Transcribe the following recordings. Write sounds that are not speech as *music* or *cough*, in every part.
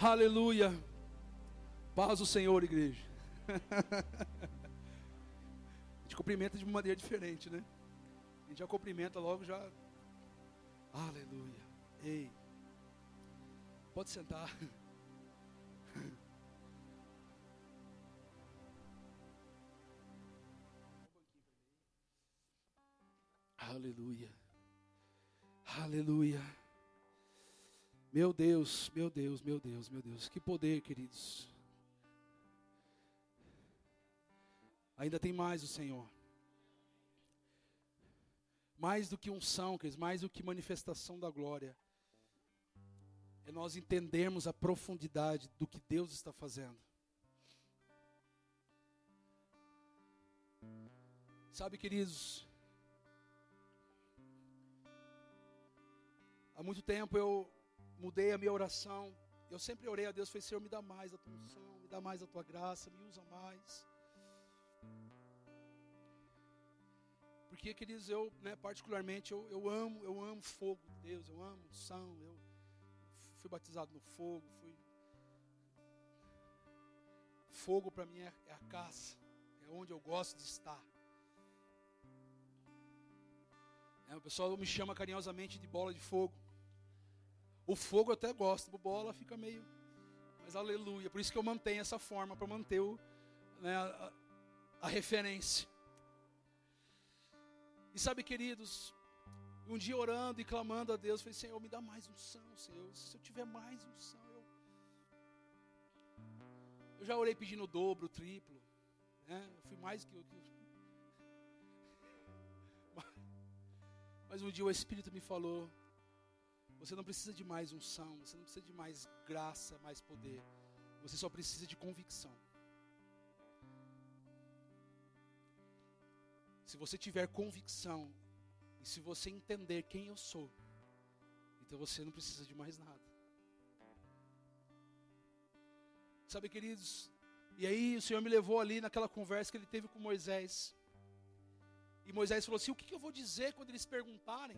Aleluia. Paz o Senhor, igreja. A gente cumprimenta de uma maneira diferente, né? A gente já cumprimenta logo, já. Aleluia. Ei. Pode sentar. Aleluia. Aleluia. Meu Deus, meu Deus, meu Deus, meu Deus. Que poder, queridos. Ainda tem mais o Senhor. Mais do que unção, queridos, mais do que manifestação da glória. É nós entendermos a profundidade do que Deus está fazendo. Sabe, queridos, há muito tempo eu mudei a minha oração. Eu sempre orei a Deus, falei, Senhor, me dá mais da tua unção, me dá mais da tua graça, me usa mais. Porque, queridos, eu, né, particularmente, eu, eu amo, eu amo fogo de Deus, eu amo unção, eu fui batizado no fogo, fui. Fogo para mim é, é a caça, é onde eu gosto de estar. É, o pessoal me chama carinhosamente de bola de fogo. O fogo eu até gosto, bola fica meio. Mas aleluia. Por isso que eu mantenho essa forma, para manter o, né, a, a referência. E sabe, queridos, um dia orando e clamando a Deus, falei, Senhor, me dá mais unção, Senhor. Se eu tiver mais unção, eu. Eu já orei pedindo o dobro, o triplo. Né? Eu fui mais que. *laughs* Mas um dia o Espírito me falou: você não precisa de mais unção, você não precisa de mais graça, mais poder. Você só precisa de convicção. Se você tiver convicção e se você entender quem eu sou, então você não precisa de mais nada. Sabe, queridos, e aí o Senhor me levou ali naquela conversa que ele teve com Moisés. E Moisés falou assim: O que eu vou dizer quando eles perguntarem?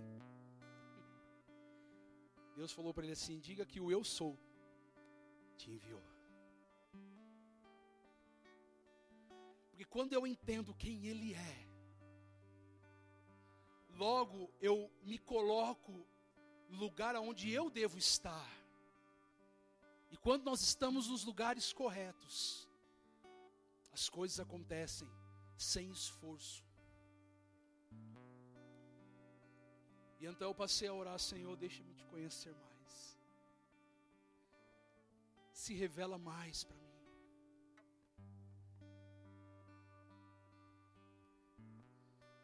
Deus falou para ele assim: diga que o eu sou te enviou. Porque quando eu entendo quem Ele é, logo eu me coloco no lugar onde eu devo estar. E quando nós estamos nos lugares corretos, as coisas acontecem sem esforço. E então eu passei a orar, Senhor, deixa-me te conhecer mais. Se revela mais para mim.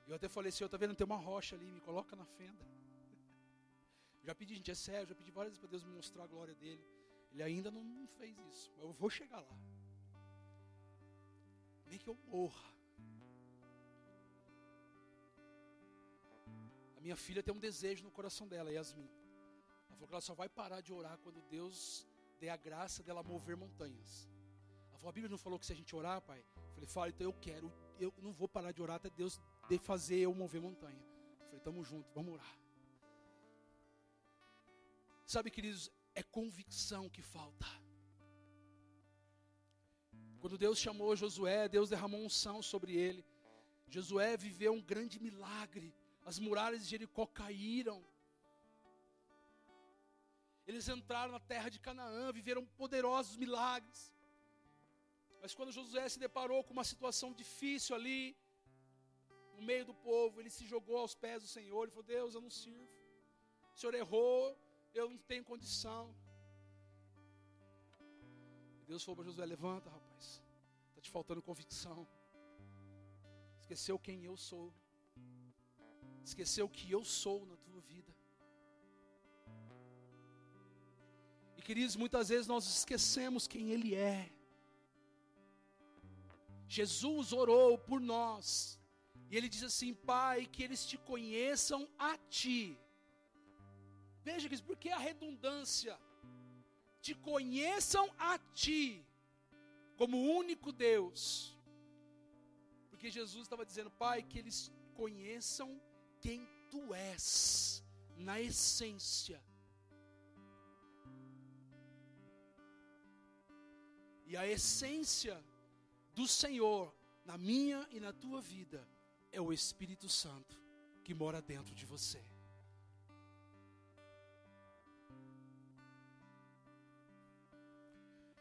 Eu até falei, Senhor, tá vendo? Tem uma rocha ali, me coloca na fenda. *laughs* Já pedi, gente, é sério, já pedi várias vezes para Deus me mostrar a glória dele. Ele ainda não, fez isso, mas eu vou chegar lá. Nem que eu morra. Minha filha tem um desejo no coração dela, Yasmin. Ela falou que ela só vai parar de orar quando Deus der a graça dela mover montanhas. Ela falou, a Bíblia não falou que se a gente orar, pai? Eu falei, fala, então eu quero, eu não vou parar de orar até Deus de fazer eu mover montanha. Eu falei, tamo junto, vamos orar. Sabe, queridos, é convicção que falta. Quando Deus chamou Josué, Deus derramou unção sobre ele. Josué viveu um grande milagre as muralhas de Jericó caíram. Eles entraram na terra de Canaã, viveram poderosos milagres. Mas quando Josué se deparou com uma situação difícil ali, no meio do povo, ele se jogou aos pés do Senhor e falou: Deus, eu não sirvo. O Senhor errou, eu não tenho condição. Deus falou para Josué: Levanta, rapaz. Está te faltando convicção. Esqueceu quem eu sou. Esqueceu que eu sou na tua vida. E queridos, muitas vezes nós esquecemos quem Ele é. Jesus orou por nós. E Ele diz assim: Pai, que eles te conheçam a Ti. Veja, que por que a redundância? Te conheçam a Ti, como único Deus. Porque Jesus estava dizendo, Pai, que eles conheçam quem tu és, na essência. E a essência do Senhor na minha e na tua vida é o Espírito Santo que mora dentro de você.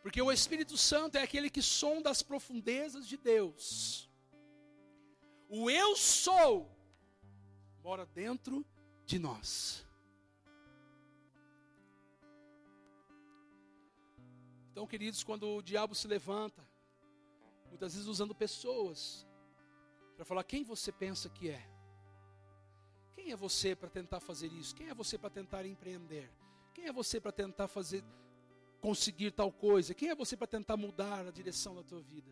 Porque o Espírito Santo é aquele que sonda as profundezas de Deus. O eu sou mora dentro de nós. Então, queridos, quando o diabo se levanta, muitas vezes usando pessoas para falar quem você pensa que é. Quem é você para tentar fazer isso? Quem é você para tentar empreender? Quem é você para tentar fazer conseguir tal coisa? Quem é você para tentar mudar a direção da tua vida?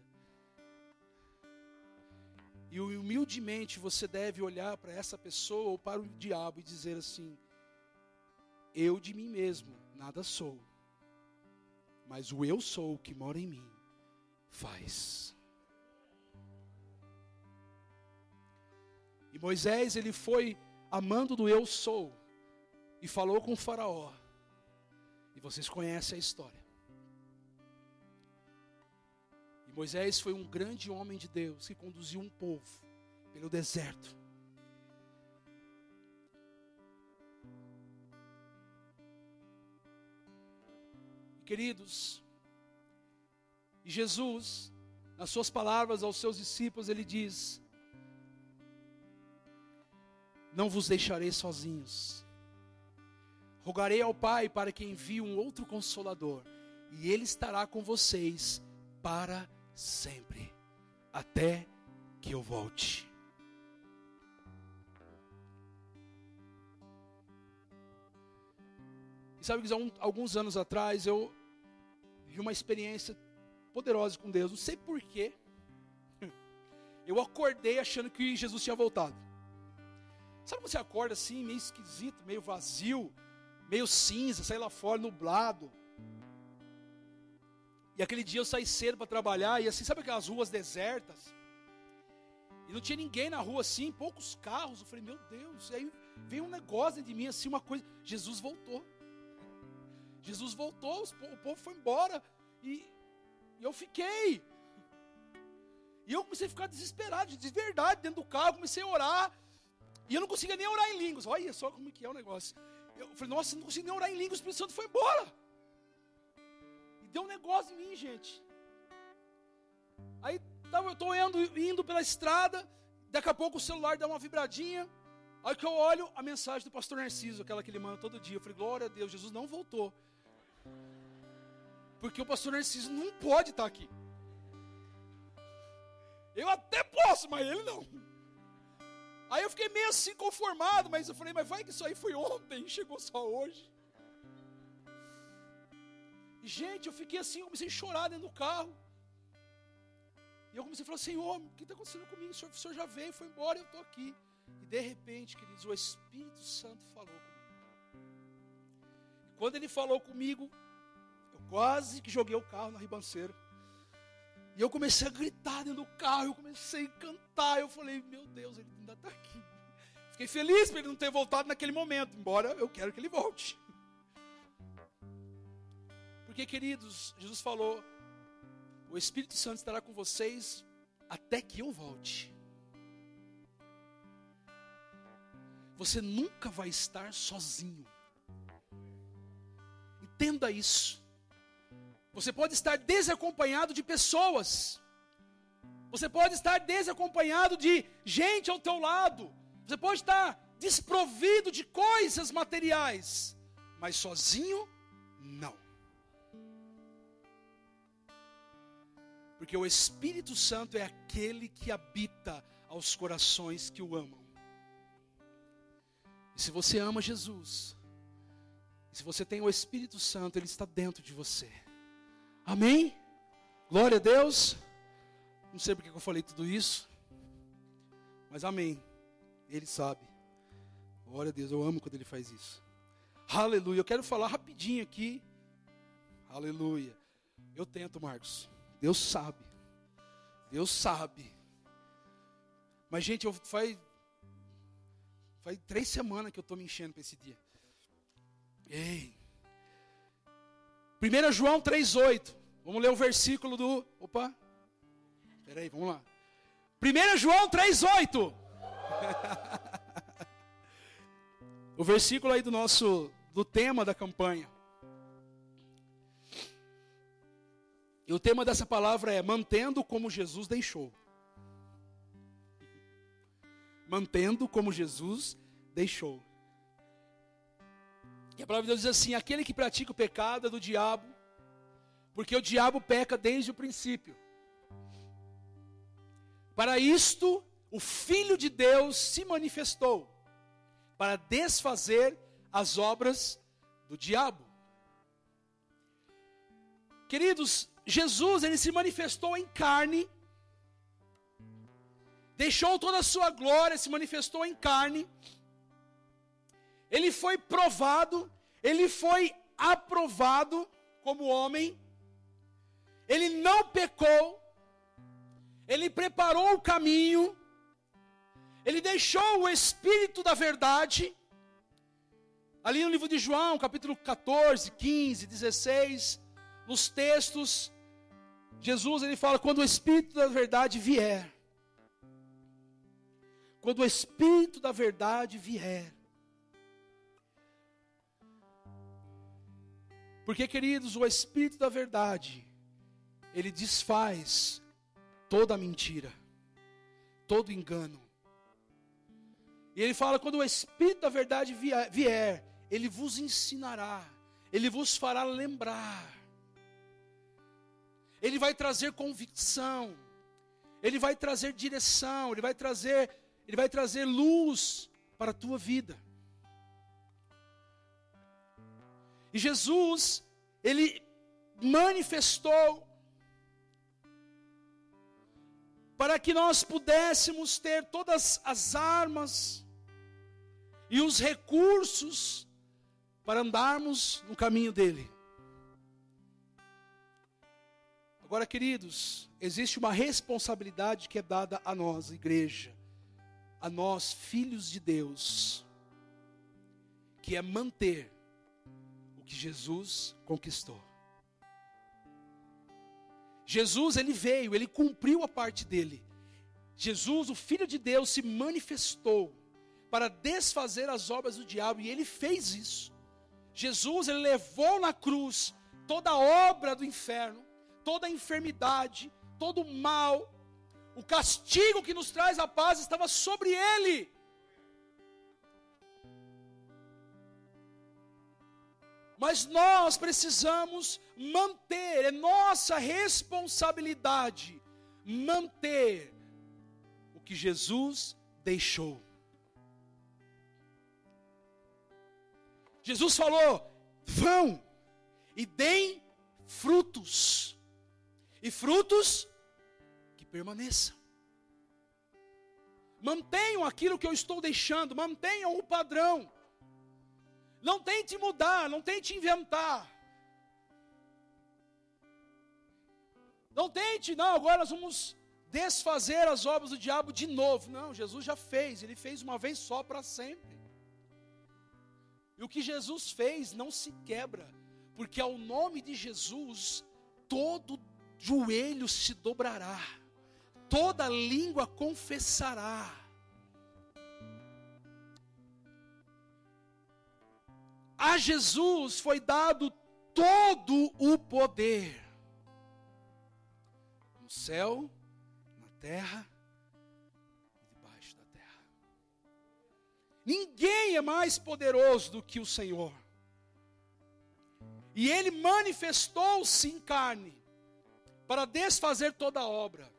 E humildemente você deve olhar para essa pessoa ou para o diabo e dizer assim: Eu de mim mesmo nada sou, mas o eu sou que mora em mim faz. E Moisés, ele foi amando do eu sou e falou com Faraó. E vocês conhecem a história. Moisés foi um grande homem de Deus que conduziu um povo pelo deserto. Queridos, Jesus, nas suas palavras aos seus discípulos, ele diz: Não vos deixarei sozinhos Rogarei ao Pai para que envie um outro consolador, e ele estará com vocês para sempre, até que eu volte. E sabe que alguns anos atrás eu vi uma experiência poderosa com Deus, não sei porquê. *laughs* Eu acordei achando que Jesus tinha voltado. Sabe quando você acorda assim, meio esquisito, meio vazio, meio cinza, saí lá fora, nublado. E aquele dia eu saí cedo para trabalhar, e assim, sabe aquelas ruas desertas? E não tinha ninguém na rua assim, poucos carros. Eu falei, meu Deus, e aí veio um negócio de mim, assim, uma coisa. Jesus voltou. Jesus voltou, o povo foi embora. E, e eu fiquei. E eu comecei a ficar desesperado, de verdade, dentro do carro, comecei a orar. E eu não conseguia nem orar em línguas. Olha só como que é o negócio. Eu falei, nossa, não consigo nem orar em língua, o Espírito Santo foi embora. Deu um negócio em mim, gente. Aí eu estou indo, indo pela estrada, daqui a pouco o celular dá uma vibradinha. Aí que eu olho a mensagem do pastor Narciso, aquela que ele manda todo dia. Eu falei, glória a Deus, Jesus não voltou. Porque o pastor Narciso não pode estar aqui. Eu até posso, mas ele não. Aí eu fiquei meio assim conformado, mas eu falei, mas vai que isso aí foi ontem, chegou só hoje. Gente, eu fiquei assim, eu comecei a chorar dentro do carro. E eu comecei a falar, Senhor, o que está acontecendo comigo? O senhor, o senhor já veio, foi embora, eu estou aqui. E de repente, queridos, o Espírito Santo falou comigo. E quando ele falou comigo, eu quase que joguei o carro na ribanceira. E eu comecei a gritar dentro do carro, eu comecei a cantar. Eu falei, meu Deus, ele ainda está aqui. Fiquei feliz por ele não ter voltado naquele momento, embora eu quero que ele volte. Porque, queridos, Jesus falou: o Espírito Santo estará com vocês até que eu volte. Você nunca vai estar sozinho. Entenda isso. Você pode estar desacompanhado de pessoas. Você pode estar desacompanhado de gente ao teu lado. Você pode estar desprovido de coisas materiais, mas sozinho não. Porque o Espírito Santo é aquele que habita aos corações que o amam. E se você ama Jesus, se você tem o Espírito Santo, ele está dentro de você. Amém? Glória a Deus. Não sei porque eu falei tudo isso, mas amém. Ele sabe. Glória a Deus, eu amo quando ele faz isso. Aleluia. Eu quero falar rapidinho aqui. Aleluia. Eu tento, Marcos. Deus sabe. Deus sabe. Mas, gente, eu faz, faz três semanas que eu estou me enchendo para esse dia. Ei. 1 João 3,8. Vamos ler o versículo do. Opa! Peraí, vamos lá. 1 João 3,8. *laughs* o versículo aí do nosso. do tema da campanha. E o tema dessa palavra é mantendo como Jesus deixou. Mantendo como Jesus deixou. E a palavra de Deus diz assim: aquele que pratica o pecado é do diabo, porque o diabo peca desde o princípio. Para isto, o Filho de Deus se manifestou, para desfazer as obras do diabo. Queridos, Jesus, ele se manifestou em carne, deixou toda a sua glória, se manifestou em carne, ele foi provado, ele foi aprovado como homem, ele não pecou, ele preparou o caminho, ele deixou o Espírito da verdade, ali no livro de João, capítulo 14, 15, 16, nos textos, Jesus ele fala quando o espírito da verdade vier. Quando o espírito da verdade vier. Porque, queridos, o espírito da verdade ele desfaz toda mentira, todo engano. E ele fala: quando o espírito da verdade vier, ele vos ensinará, ele vos fará lembrar ele vai trazer convicção, ele vai trazer direção, ele vai trazer, ele vai trazer luz para a tua vida. E Jesus, ele manifestou para que nós pudéssemos ter todas as armas e os recursos para andarmos no caminho dele. Agora, queridos, existe uma responsabilidade que é dada a nós, igreja, a nós, filhos de Deus, que é manter o que Jesus conquistou. Jesus, ele veio, ele cumpriu a parte dele. Jesus, o Filho de Deus, se manifestou para desfazer as obras do diabo e ele fez isso. Jesus, ele levou na cruz toda a obra do inferno toda enfermidade, todo mal, o castigo que nos traz a paz estava sobre ele. Mas nós precisamos manter, é nossa responsabilidade manter o que Jesus deixou. Jesus falou: vão e deem frutos e frutos que permaneçam. Mantenham aquilo que eu estou deixando, mantenham o padrão. Não tente mudar, não tente inventar. Não tente, não, agora nós vamos desfazer as obras do diabo de novo. Não, Jesus já fez, ele fez uma vez só para sempre. E o que Jesus fez não se quebra, porque ao nome de Jesus todo joelho se dobrará, toda língua confessará. A Jesus foi dado todo o poder, no céu, na terra e debaixo da terra. Ninguém é mais poderoso do que o Senhor. E ele manifestou-se em carne para desfazer toda a obra.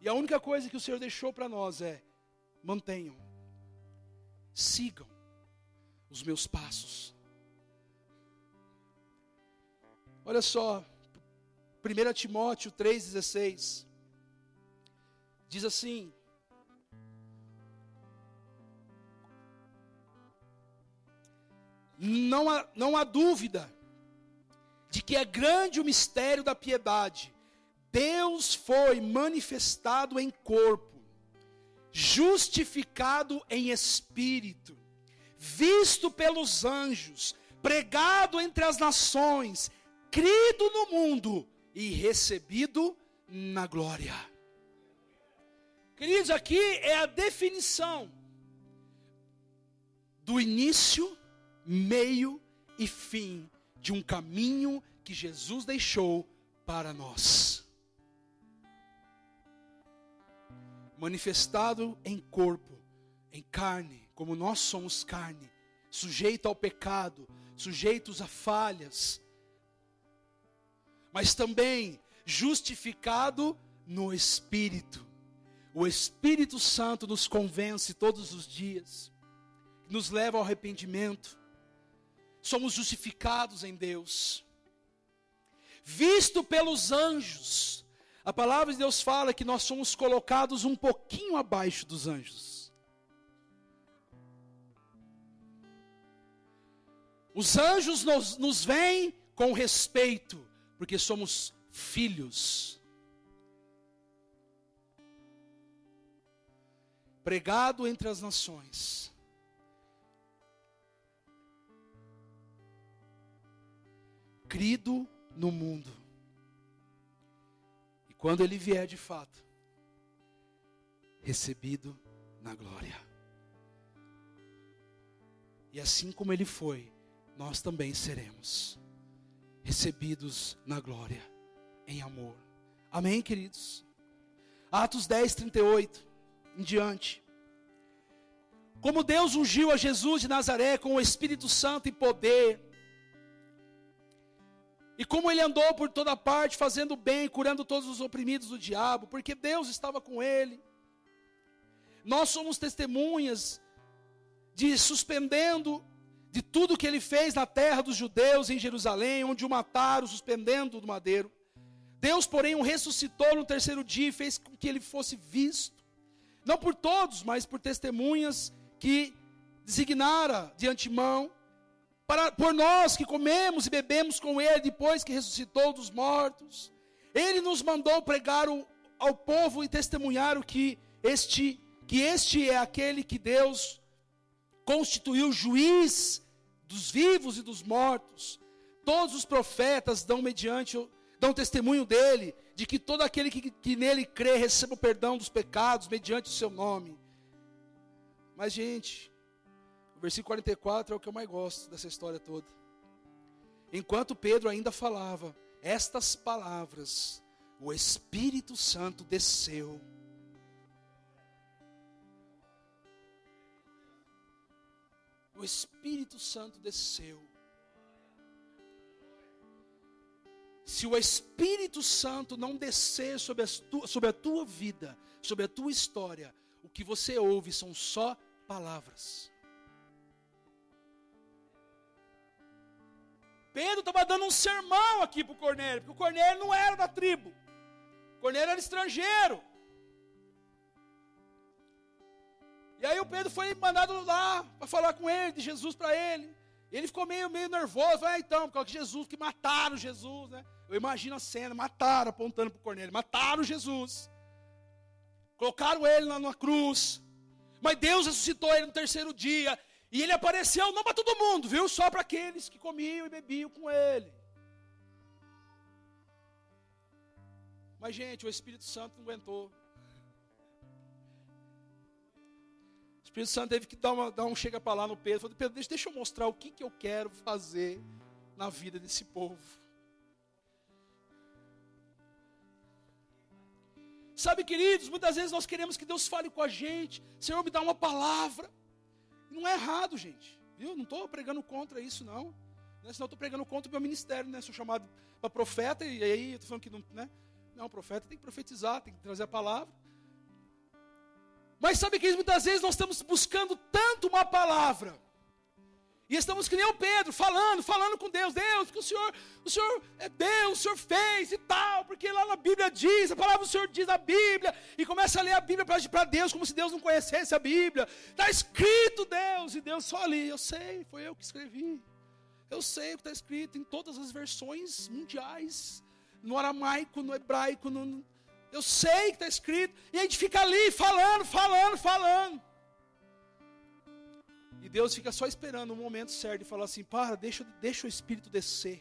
E a única coisa que o Senhor deixou para nós é: mantenham, sigam os meus passos. Olha só, 1 Timóteo 3,16 diz assim: não há, não há dúvida de que é grande o mistério da piedade. Deus foi manifestado em corpo, justificado em espírito, visto pelos anjos, pregado entre as nações, crido no mundo e recebido na glória. Queridos, aqui é a definição do início, meio e fim de um caminho que Jesus deixou para nós. Manifestado em corpo, em carne, como nós somos carne, sujeito ao pecado, sujeitos a falhas, mas também justificado no Espírito. O Espírito Santo nos convence todos os dias, nos leva ao arrependimento. Somos justificados em Deus, visto pelos anjos. A palavra de Deus fala que nós somos colocados um pouquinho abaixo dos anjos. Os anjos nos, nos veem com respeito, porque somos filhos. Pregado entre as nações. Crido no mundo. E quando ele vier de fato, recebido na glória. E assim como ele foi, nós também seremos recebidos na glória, em amor. Amém, queridos? Atos 10, 38 em diante. Como Deus ungiu a Jesus de Nazaré com o Espírito Santo e poder, e como ele andou por toda parte, fazendo bem, curando todos os oprimidos do diabo, porque Deus estava com ele. Nós somos testemunhas de suspendendo de tudo que ele fez na terra dos judeus em Jerusalém, onde o mataram, suspendendo do madeiro. Deus, porém, o ressuscitou no terceiro dia e fez com que ele fosse visto, não por todos, mas por testemunhas que designara de antemão, para, por nós que comemos e bebemos com ele depois que ressuscitou dos mortos. Ele nos mandou pregar o, ao povo e testemunhar o que este, que este é aquele que Deus constituiu juiz dos vivos e dos mortos. Todos os profetas dão mediante dão testemunho dele, de que todo aquele que, que nele crê receba o perdão dos pecados mediante o seu nome. Mas, gente, versículo 44 é o que eu mais gosto dessa história toda. Enquanto Pedro ainda falava estas palavras, o Espírito Santo desceu o Espírito Santo desceu. Se o Espírito Santo não descer sobre, tu, sobre a tua vida, sobre a tua história, o que você ouve são só palavras. Pedro estava dando um sermão aqui para o Cornélio, porque o Cornélio não era da tribo, o Cornélio era estrangeiro. E aí o Pedro foi mandado lá para falar com ele, de Jesus para ele. Ele ficou meio, meio nervoso. Ah, então, por causa de Jesus, que mataram Jesus, né? Eu imagino a cena, mataram, apontando para o Cornélio, mataram Jesus. Colocaram ele lá numa cruz. Mas Deus ressuscitou ele no terceiro dia. E ele apareceu não para todo mundo, viu? Só para aqueles que comiam e bebiam com ele. Mas, gente, o Espírito Santo não aguentou. Espírito Santo teve que dar, uma, dar um chega para lá no Pedro. Falou, Pedro, deixa, deixa eu mostrar o que, que eu quero fazer na vida desse povo. Sabe, queridos, muitas vezes nós queremos que Deus fale com a gente. Senhor, me dá uma palavra. Não é errado, gente. Viu? Não estou pregando contra isso, não. Né? Senão estou pregando contra o meu ministério, né? Sou chamado para profeta, e aí estou falando que não, né? Não, profeta tem que profetizar, tem que trazer a palavra. Mas sabe que muitas vezes nós estamos buscando tanto uma palavra. E estamos que nem o Pedro, falando, falando com Deus, Deus, que o Senhor, o Senhor é Deus, o Senhor fez e tal, porque lá na Bíblia diz, a palavra do Senhor diz na Bíblia, e começa a ler a Bíblia para Deus, como se Deus não conhecesse a Bíblia. Está escrito Deus, e Deus só ali, eu sei, foi eu que escrevi. Eu sei o que está escrito em todas as versões mundiais, no aramaico, no hebraico, no, eu sei que está escrito. E a gente fica ali falando, falando, falando. E Deus fica só esperando o momento certo de falar assim: para, deixa, deixa o Espírito descer.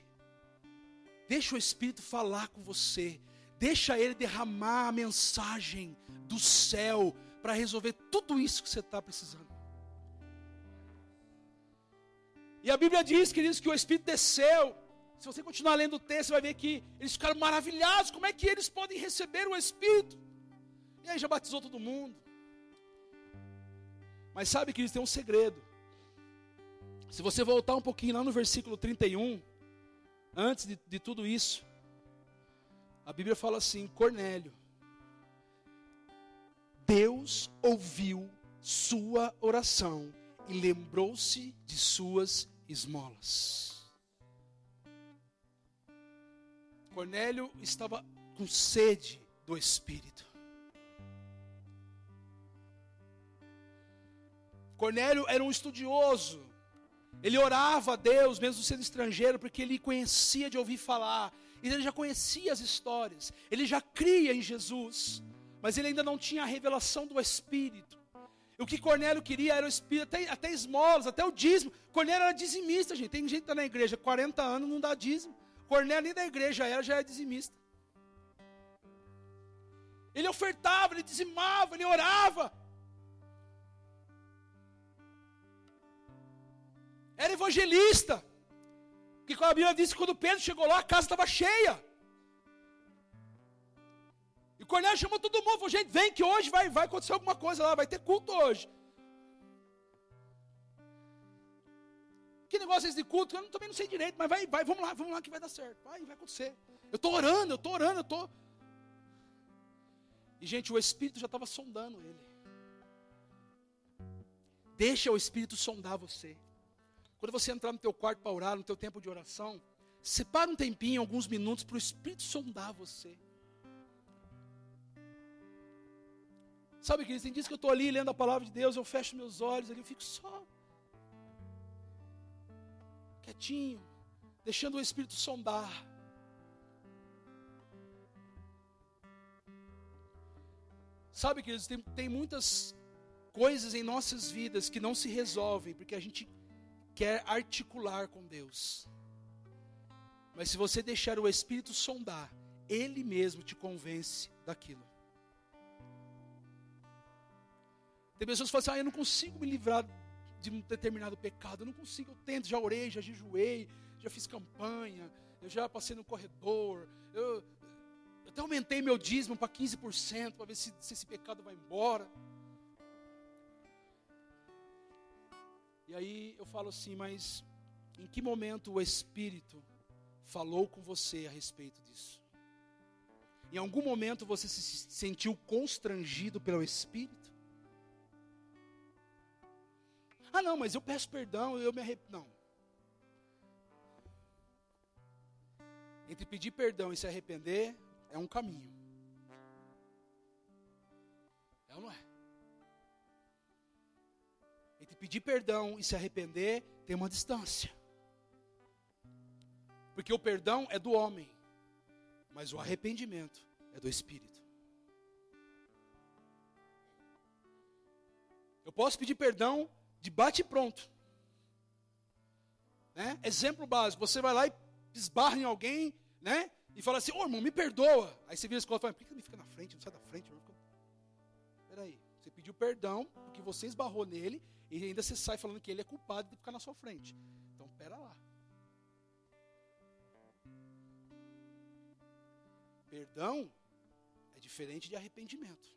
Deixa o Espírito falar com você. Deixa ele derramar a mensagem do céu para resolver tudo isso que você está precisando. E a Bíblia diz, queridos, que o Espírito desceu. Se você continuar lendo o texto, você vai ver que eles ficaram maravilhados. Como é que eles podem receber o Espírito? E aí já batizou todo mundo. Mas sabe que eles têm um segredo. Se você voltar um pouquinho lá no versículo 31, antes de, de tudo isso, a Bíblia fala assim: Cornélio, Deus ouviu sua oração e lembrou-se de suas esmolas. Cornélio estava com sede do Espírito. Cornélio era um estudioso. Ele orava a Deus, mesmo sendo estrangeiro, porque ele conhecia de ouvir falar. Ele já conhecia as histórias. Ele já cria em Jesus. Mas ele ainda não tinha a revelação do Espírito. O que Cornélio queria era o Espírito, até, até esmolas, até o dízimo. Cornélio era dizimista, gente. Tem gente que está na igreja 40 anos não dá dízimo. Cornélio nem da igreja era, já era dizimista. Ele ofertava, ele dizimava, ele orava. Era evangelista. Porque a Bíblia diz que quando Pedro chegou lá, a casa estava cheia. E Cornélio chamou todo mundo, falou, gente, vem que hoje vai, vai acontecer alguma coisa lá, vai ter culto hoje. Que negócio é esse de culto? Eu também não sei direito, mas vai, vai, vamos lá, vamos lá que vai dar certo. Vai, vai acontecer. Eu estou orando, eu estou orando, eu estou. E, gente, o Espírito já estava sondando ele. Deixa o Espírito sondar você. Quando você entrar no teu quarto para orar, no teu tempo de oração, separa um tempinho, alguns minutos, para o Espírito sondar você. Sabe, queridos, tem dias que eu estou ali lendo a palavra de Deus, eu fecho meus olhos ali, eu fico só quietinho, deixando o Espírito sondar. Sabe, queridos, tem, tem muitas coisas em nossas vidas que não se resolvem, porque a gente quer articular com Deus. Mas se você deixar o Espírito sondar, Ele mesmo te convence daquilo. Tem pessoas que falam assim: ah, eu não consigo me livrar de um determinado pecado, eu não consigo, eu tento, já orei, já jejuei, já fiz campanha, eu já passei no corredor, eu, eu até aumentei meu dízimo para 15% para ver se, se esse pecado vai embora. E aí eu falo assim, mas em que momento o Espírito falou com você a respeito disso? Em algum momento você se sentiu constrangido pelo Espírito? Ah, não, mas eu peço perdão, eu me arrependo. Não. Entre pedir perdão e se arrepender é um caminho. É ou não é? Pedir perdão e se arrepender, tem uma distância. Porque o perdão é do homem, mas o arrependimento é do Espírito. Eu posso pedir perdão de bate pronto. Né? Exemplo básico, você vai lá e esbarra em alguém, né? E fala assim, ô oh, irmão, me perdoa. Aí você vira a escola e fala, por que me fica na frente? Não sai da frente. Peraí, você pediu perdão porque você esbarrou nele e ainda você sai falando que ele é culpado de ficar na sua frente. Então, pera lá. Perdão é diferente de arrependimento.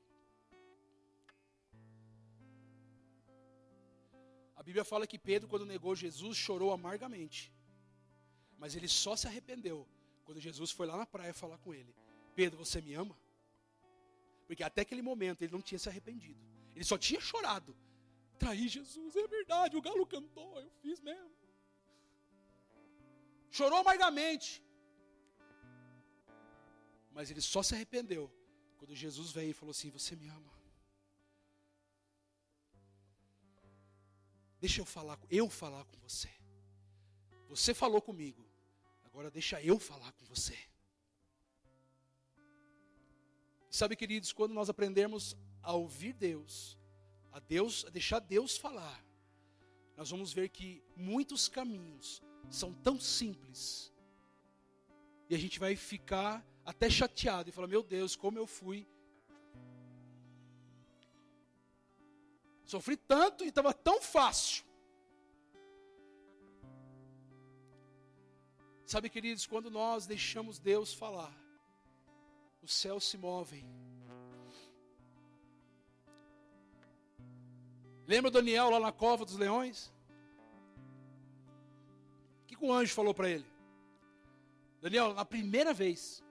A Bíblia fala que Pedro, quando negou Jesus, chorou amargamente. Mas ele só se arrependeu quando Jesus foi lá na praia falar com ele: Pedro, você me ama? Porque até aquele momento ele não tinha se arrependido. Ele só tinha chorado. Traí Jesus, é verdade, o galo cantou, eu fiz mesmo. Chorou amargamente. Mas ele só se arrependeu quando Jesus veio e falou assim: Você me ama. Deixa eu falar, eu falar com você. Você falou comigo. Agora deixa eu falar com você. Sabe, queridos, quando nós aprendemos a ouvir Deus, a Deus, a deixar Deus falar, nós vamos ver que muitos caminhos são tão simples E a gente vai ficar até chateado e falar: Meu Deus, como eu fui. Sofri tanto e estava tão fácil. Sabe, queridos, quando nós deixamos Deus falar, os céus se movem. Lembra Daniel lá na cova dos leões? O que, que o anjo falou para ele? Daniel, na primeira vez,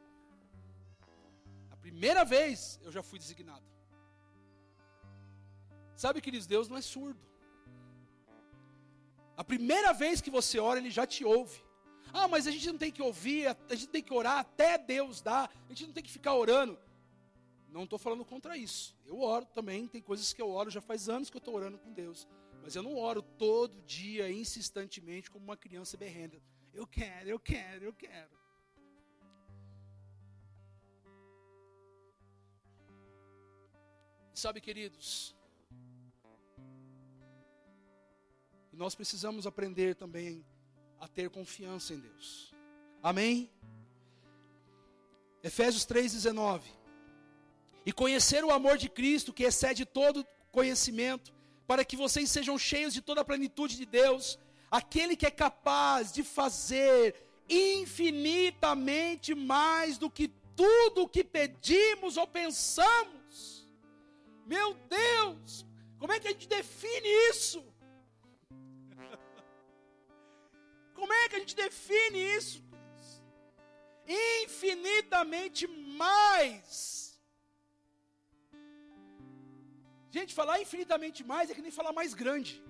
na primeira vez eu já fui designado. Sabe, queridos, Deus não é surdo. A primeira vez que você ora, Ele já te ouve. Ah, mas a gente não tem que ouvir, a gente tem que orar até Deus dar, a gente não tem que ficar orando. Não estou falando contra isso. Eu oro também, tem coisas que eu oro, já faz anos que eu estou orando com Deus. Mas eu não oro todo dia, insistentemente, como uma criança berrenda. Eu quero, eu quero, eu quero. Sabe, queridos, nós precisamos aprender também a ter confiança em Deus. Amém? Efésios 3,19. E conhecer o amor de Cristo, que excede todo conhecimento, para que vocês sejam cheios de toda a plenitude de Deus, aquele que é capaz de fazer infinitamente mais do que tudo o que pedimos ou pensamos. Meu Deus, como é que a gente define isso? Como é que a gente define isso? Infinitamente mais. Gente, falar infinitamente mais é que nem falar mais grande.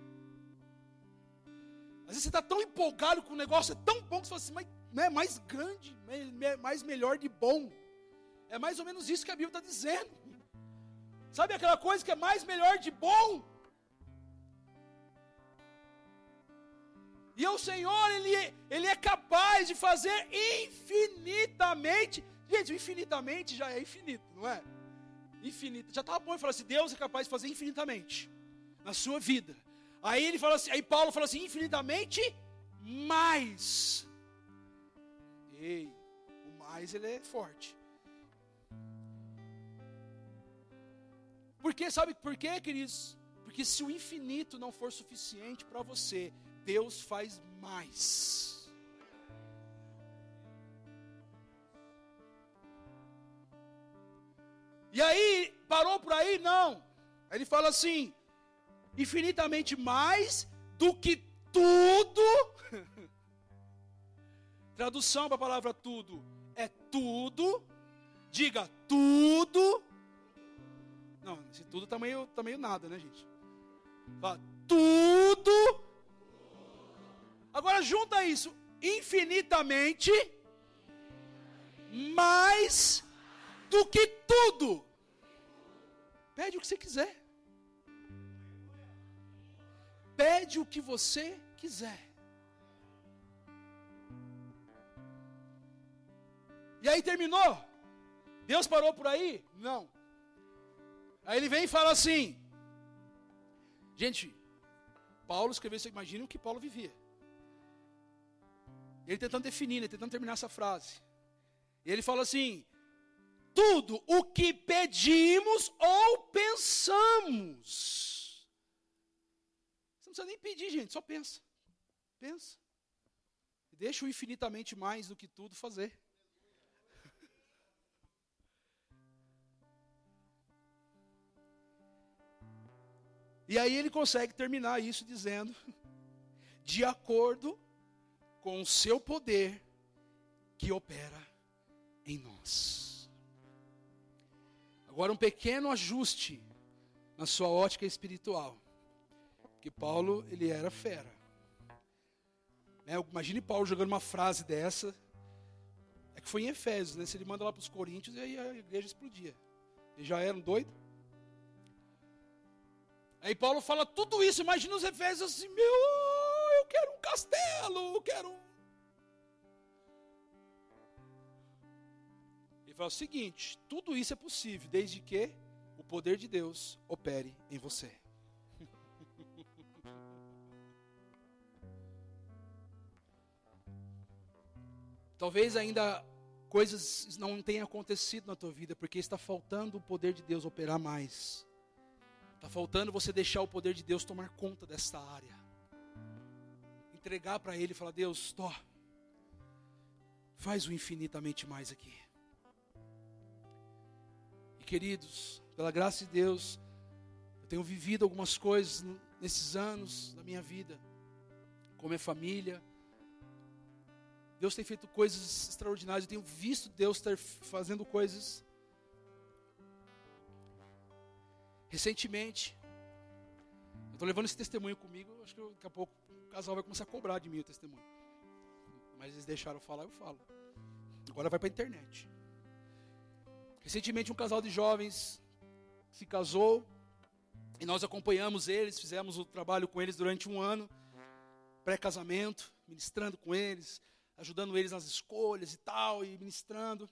Às vezes você está tão empolgado com o negócio, é tão bom que você fala assim, mas né, mais grande, mais melhor de bom. É mais ou menos isso que a Bíblia está dizendo. Sabe aquela coisa que é mais melhor de bom? E o Senhor, ele, ele é capaz de fazer infinitamente. Gente, infinitamente já é infinito, não é? Infinito. Já estava bom ele falar assim: Deus é capaz de fazer infinitamente na sua vida. Aí ele fala assim, aí Paulo fala assim: infinitamente mais. Ei, o mais ele é forte. Porque sabe por quê, queridos? Porque se o infinito não for suficiente para você, Deus faz mais. E aí, parou por aí? Não. Ele fala assim: infinitamente mais do que tudo. *laughs* Tradução para a palavra tudo é tudo. Diga tudo. Não, esse tudo tá meio, tá meio nada, né, gente? Fala, tudo Agora junta isso, infinitamente mais do que tudo. Pede o que você quiser. Pede o que você quiser. E aí terminou? Deus parou por aí? Não. Aí ele vem e fala assim: Gente, Paulo escreveu isso, imagina o que Paulo vivia. Ele tentando definir, ele tentando terminar essa frase. E ele fala assim: tudo o que pedimos ou pensamos. Você não precisa nem pedir, gente, só pensa. Pensa. Deixa o infinitamente mais do que tudo fazer. E aí ele consegue terminar isso dizendo: de acordo com o seu poder que opera em nós. Agora, um pequeno ajuste na sua ótica espiritual. Porque Paulo, ele era fera. Né? Imagine Paulo jogando uma frase dessa. É que foi em Efésios, né? Se ele manda lá para os Coríntios, e aí a igreja explodia. Eles já eram doidos. Aí Paulo fala tudo isso, imagina os Efésios assim, meu quero um castelo, eu quero um. Fala o seguinte: tudo isso é possível, desde que o poder de Deus opere em você. *laughs* Talvez ainda coisas não têm acontecido na tua vida porque está faltando o poder de Deus operar mais. Está faltando você deixar o poder de Deus tomar conta desta área. Entregar para Ele e falar: Deus, tô, faz o infinitamente mais aqui. Queridos, pela graça de Deus, eu tenho vivido algumas coisas nesses anos da minha vida, com minha família. Deus tem feito coisas extraordinárias. Eu tenho visto Deus estar fazendo coisas. Recentemente, eu estou levando esse testemunho comigo. Acho que daqui a pouco o casal vai começar a cobrar de mim o testemunho. Mas eles deixaram eu falar, eu falo. Agora vai para a internet. Recentemente, um casal de jovens se casou. E nós acompanhamos eles, fizemos o trabalho com eles durante um ano, pré-casamento, ministrando com eles, ajudando eles nas escolhas e tal, e ministrando.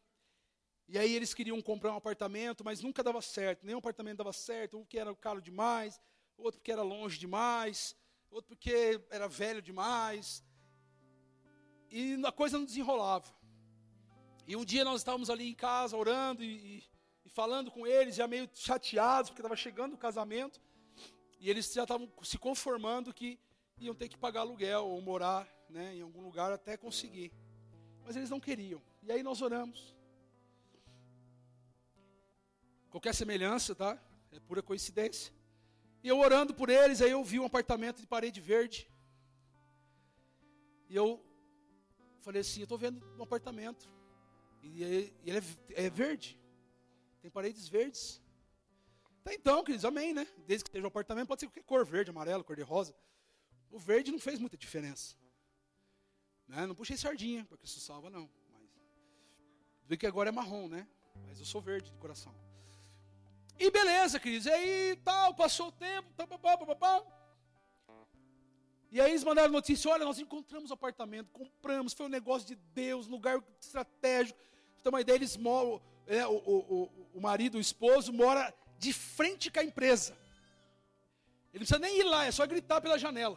E aí eles queriam comprar um apartamento, mas nunca dava certo. Nenhum apartamento dava certo, um que era caro demais, outro porque era longe demais, outro porque era velho demais. E a coisa não desenrolava. E um dia nós estávamos ali em casa orando e, e falando com eles, já meio chateados, porque estava chegando o casamento, e eles já estavam se conformando que iam ter que pagar aluguel ou morar né, em algum lugar até conseguir. Mas eles não queriam. E aí nós oramos. Qualquer semelhança, tá? É pura coincidência. E eu orando por eles, aí eu vi um apartamento de parede verde. E eu falei assim, eu estou vendo um apartamento. E ele é, é verde. Tem paredes verdes. Tá então, queridos, amém, né? Desde que esteja um apartamento, pode ser qualquer cor, verde, amarelo, cor de rosa. O verde não fez muita diferença. Né? Não puxei sardinha, porque isso salva não. Mas vi que agora é marrom, né? Mas eu sou verde de coração. E beleza, queridos. E aí, tal, passou o tempo, tal, papá, papá. E aí eles mandaram notícia, olha, nós encontramos o apartamento, compramos, foi um negócio de Deus, lugar estratégico. Então, uma ideia, eles moram, é, o, o, o marido, o esposo, mora de frente com a empresa. Ele não precisa nem ir lá, é só gritar pela janela.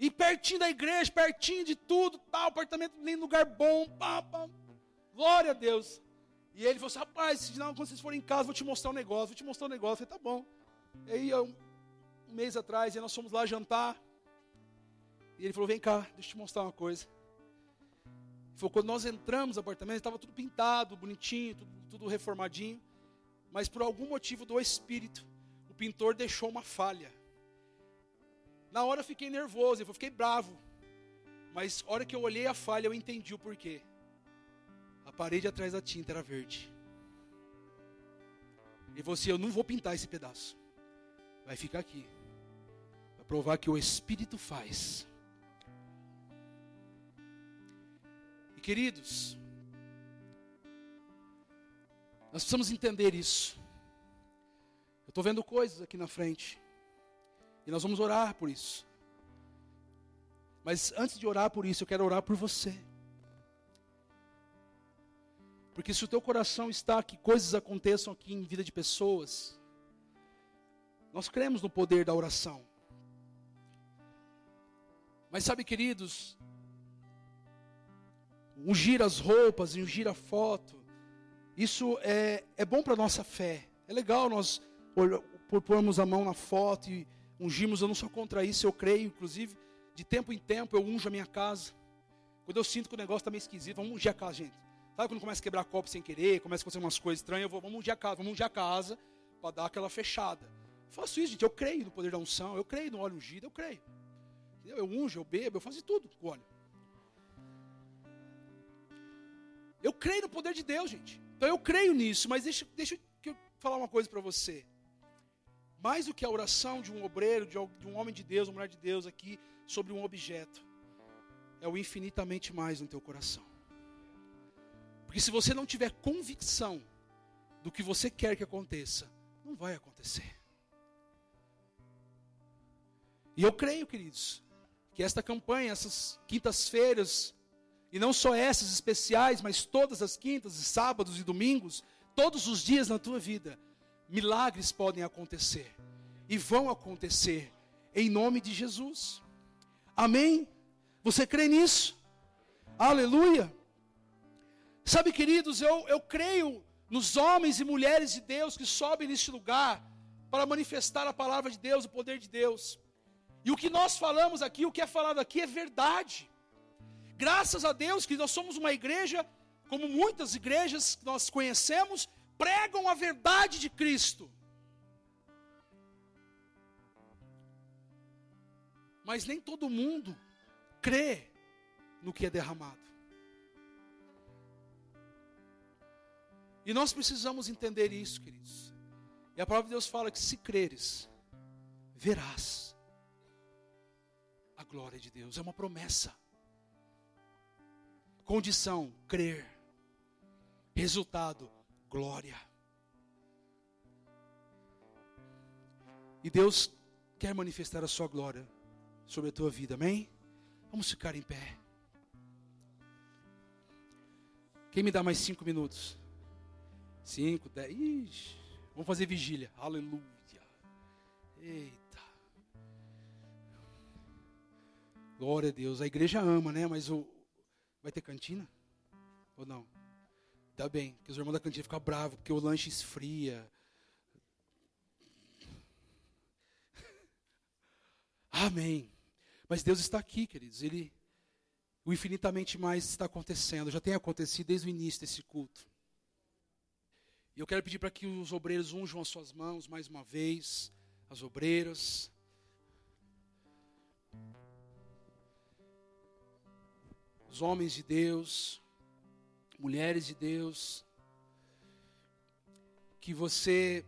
E pertinho da igreja, pertinho de tudo, tal, apartamento nem lugar bom, pá, pá. Glória a Deus. E ele falou assim: rapaz, não, quando vocês forem em casa, vou te mostrar um negócio, vou te mostrar um negócio. Eu falei, tá bom. E aí, um, um mês atrás, nós fomos lá jantar. E ele falou: vem cá, deixa eu te mostrar uma coisa. Foi quando nós entramos no apartamento, estava tudo pintado, bonitinho, tudo, tudo reformadinho. Mas por algum motivo do espírito, o pintor deixou uma falha. Na hora eu fiquei nervoso, eu fiquei bravo. Mas a hora que eu olhei a falha, eu entendi o porquê. A parede atrás da tinta era verde. E você, eu não vou pintar esse pedaço. Vai ficar aqui. Para provar que o Espírito faz. Queridos, nós precisamos entender isso. Eu estou vendo coisas aqui na frente. E nós vamos orar por isso. Mas antes de orar por isso, eu quero orar por você. Porque se o teu coração está que coisas aconteçam aqui em vida de pessoas, nós cremos no poder da oração. Mas sabe, queridos, ungir as roupas, ungir a foto. Isso é, é bom para a nossa fé. É legal nós por, pormos a mão na foto e ungimos. Eu não sou contra isso, eu creio. Inclusive, de tempo em tempo eu unjo a minha casa. Quando eu sinto que o negócio está meio esquisito, vamos ungir a casa, gente. Sabe quando começa a quebrar copo sem querer, começa a acontecer umas coisas estranhas, eu vou, vamos ungir a casa, vamos ungir a casa para dar aquela fechada. Eu faço isso, gente. Eu creio no poder da unção, eu creio no óleo ungido, eu creio. Eu unjo, eu bebo, eu faço tudo com óleo. Eu creio no poder de Deus, gente. Então eu creio nisso, mas deixa, deixa eu falar uma coisa para você. Mais do que a oração de um obreiro, de um homem de Deus, uma mulher de Deus aqui, sobre um objeto, é o infinitamente mais no teu coração. Porque se você não tiver convicção do que você quer que aconteça, não vai acontecer. E eu creio, queridos, que esta campanha, essas quintas-feiras, e não só essas especiais, mas todas as quintas, e sábados e domingos, todos os dias na tua vida, milagres podem acontecer e vão acontecer em nome de Jesus. Amém? Você crê nisso? Aleluia! Sabe, queridos, eu, eu creio nos homens e mulheres de Deus que sobem neste lugar para manifestar a palavra de Deus, o poder de Deus. E o que nós falamos aqui, o que é falado aqui é verdade. Graças a Deus que nós somos uma igreja, como muitas igrejas que nós conhecemos, pregam a verdade de Cristo. Mas nem todo mundo crê no que é derramado. E nós precisamos entender isso, queridos. E a palavra de Deus fala que se creres, verás a glória de Deus. É uma promessa. Condição: crer. Resultado: glória. E Deus quer manifestar a sua glória sobre a tua vida, amém? Vamos ficar em pé. Quem me dá mais cinco minutos? Cinco, dez. Ixi, vamos fazer vigília. Aleluia. Eita. Glória a Deus. A igreja ama, né? Mas o. Vai ter cantina? Ou não? Tá bem, que os irmãos da cantina ficam bravos, porque o lanche esfria. *laughs* Amém. Mas Deus está aqui, queridos. Ele, o infinitamente mais está acontecendo. Já tem acontecido desde o início desse culto. E eu quero pedir para que os obreiros unjam as suas mãos mais uma vez, as obreiras. Os homens de Deus, mulheres de Deus, que você